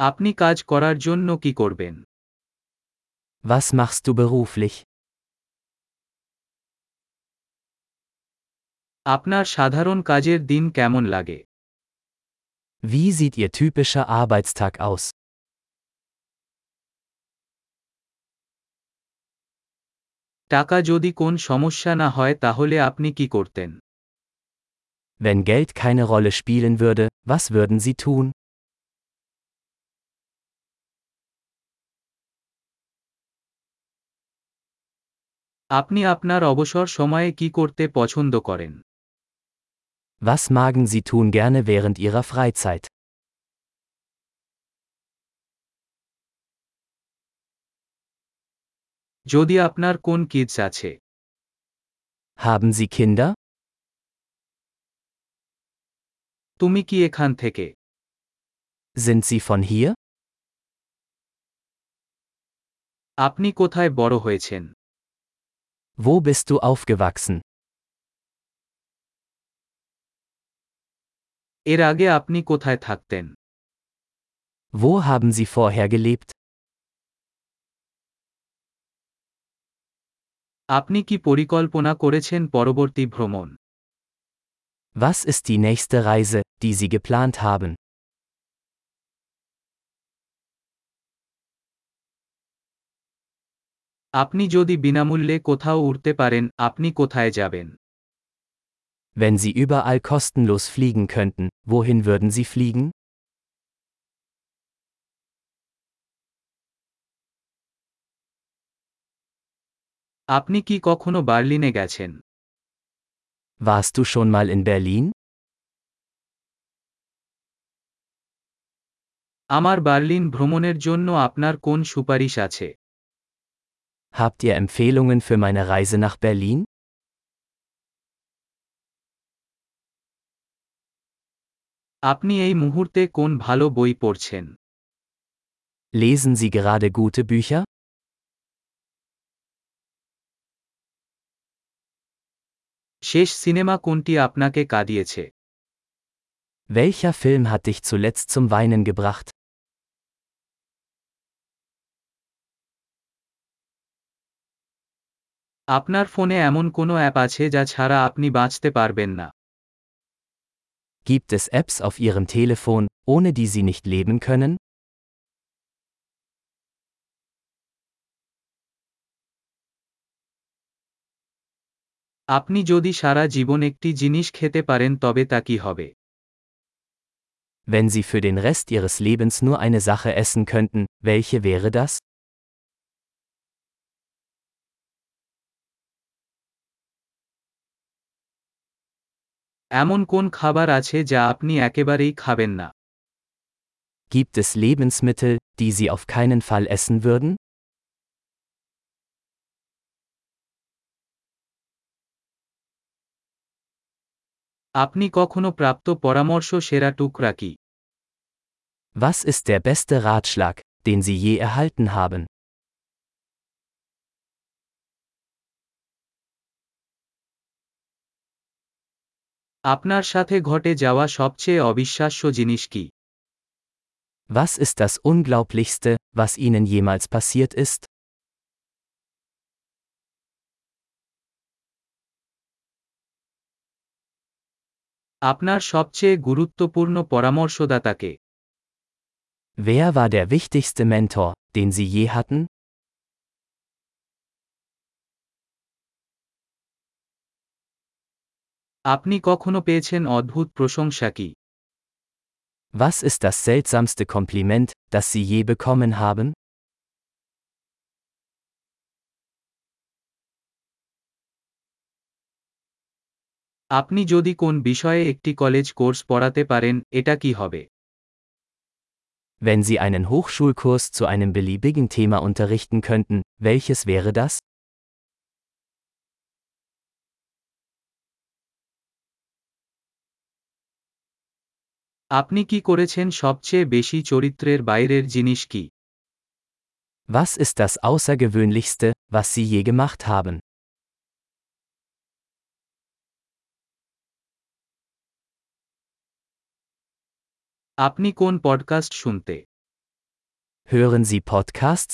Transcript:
আপনি কাজ করার জন্য কি করবেন Was machst du beruflich? আপনার সাধারণ কাজের দিন কেমন লাগে Wie sieht Ihr typischer Arbeitstag aus? টাকা যদি কোন সমস্যা না হয় তাহলে আপনি কি করতেন Wenn Geld keine Rolle spielen würde, was würden Sie tun? আপনি আপনার অবসর সময়ে কি করতে পছন্দ করেন Was magen Sie tun gerne während Ihrer Freizeit? যদি আপনার কোন কিডস আছে Haben Sie Kinder? তুমি কি এখান থেকে Sind Sie von hier? আপনি কোথায় বড় হয়েছেন Wo bist du aufgewachsen? এর আগে আপনি কোথায় থাকতেন Wo haben Sie vorher gelebt? আপনি কি পরিকল্পনা করেছেন পরবর্তী ভ্রমণ Was ist die nächste Reise, die Sie geplant haben? আপনি যদি বিনামূল্যে কোথাও উড়তে পারেন আপনি কোথায় যাবেন Wenn Sie überall kostenlos fliegen könnten, wohin würden Sie fliegen? আপনি কি কখনো বার্লিনে গেছেন Warst du schon mal in Berlin? আমার বার্লিন ভ্রমণের জন্য আপনার কোন সুপারিশ আছে Habt ihr Empfehlungen für meine Reise nach Berlin? আপনি এই মুহূর্তে কোন ভালো বই পড়ছেন Lesen Sie gerade gute Bücher? শেষ সিনেমা কোনটি আপনাকে কাঁদিয়েছে Welcher Film hat dich zuletzt zum Weinen gebracht? আপনার ফোনে এমন কোনো অ্যাপ আছে যা ছাড়া আপনি বাঁচতে পারবেন না Gibt es Apps auf Ihrem Telefon, ohne die Sie nicht leben können? আপনি যদি সারা জীবন একটি জিনিস খেতে পারেন তবে তা কি হবে Wenn Sie für den Rest Ihres Lebens nur eine Sache essen könnten, welche wäre das? এমন কোন খাবার আছে যা আপনি একেবারেই খাবেন না Gibt es Lebensmittel, die Sie auf keinen Fall essen würden? আপনি কখনো প্রাপ্ত পরামর্শ সেরা টুকরা কি Was ist der beste Ratschlag, den Sie je erhalten haben? আপনার সাথে ঘটে যাওয়া সবচেয়ে অবিশ্বাস্য জিনিস কি Was ist das Unglaublichste, was Ihnen jemals passiert ist? আপনার সবচেয়ে গুরুত্বপূর্ণ পরামর্শদাতাকে Wer war der wichtigste Mentor, den Sie je hatten? আপনি কখনো পেয়েছেন অদ্ভুত প্রশংসা কি Was ist das seltsamste Kompliment, das Sie je bekommen haben? আপনি যদি কোন বিষয়ে একটি কলেজ কোর্স পড়াতে পারেন এটা কি হবে Wenn Sie einen Hochschulkurs zu einem beliebigen Thema unterrichten könnten, welches wäre das? আপনি কি করেছেন সবচেয়ে বেশি চরিত্রের বাইরের জিনিস কি Was ist das Außergewöhnlichste, was Sie je gemacht haben? আপনি কোন পডকাস্ট শুনতে Hören Sie Podcasts?